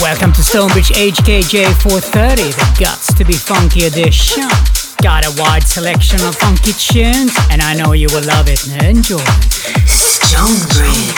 Welcome to Stonebridge HKJ 430, the Guts to Be Funky edition. Got a wide selection of funky tunes, and I know you will love it. Enjoy. Stonebridge.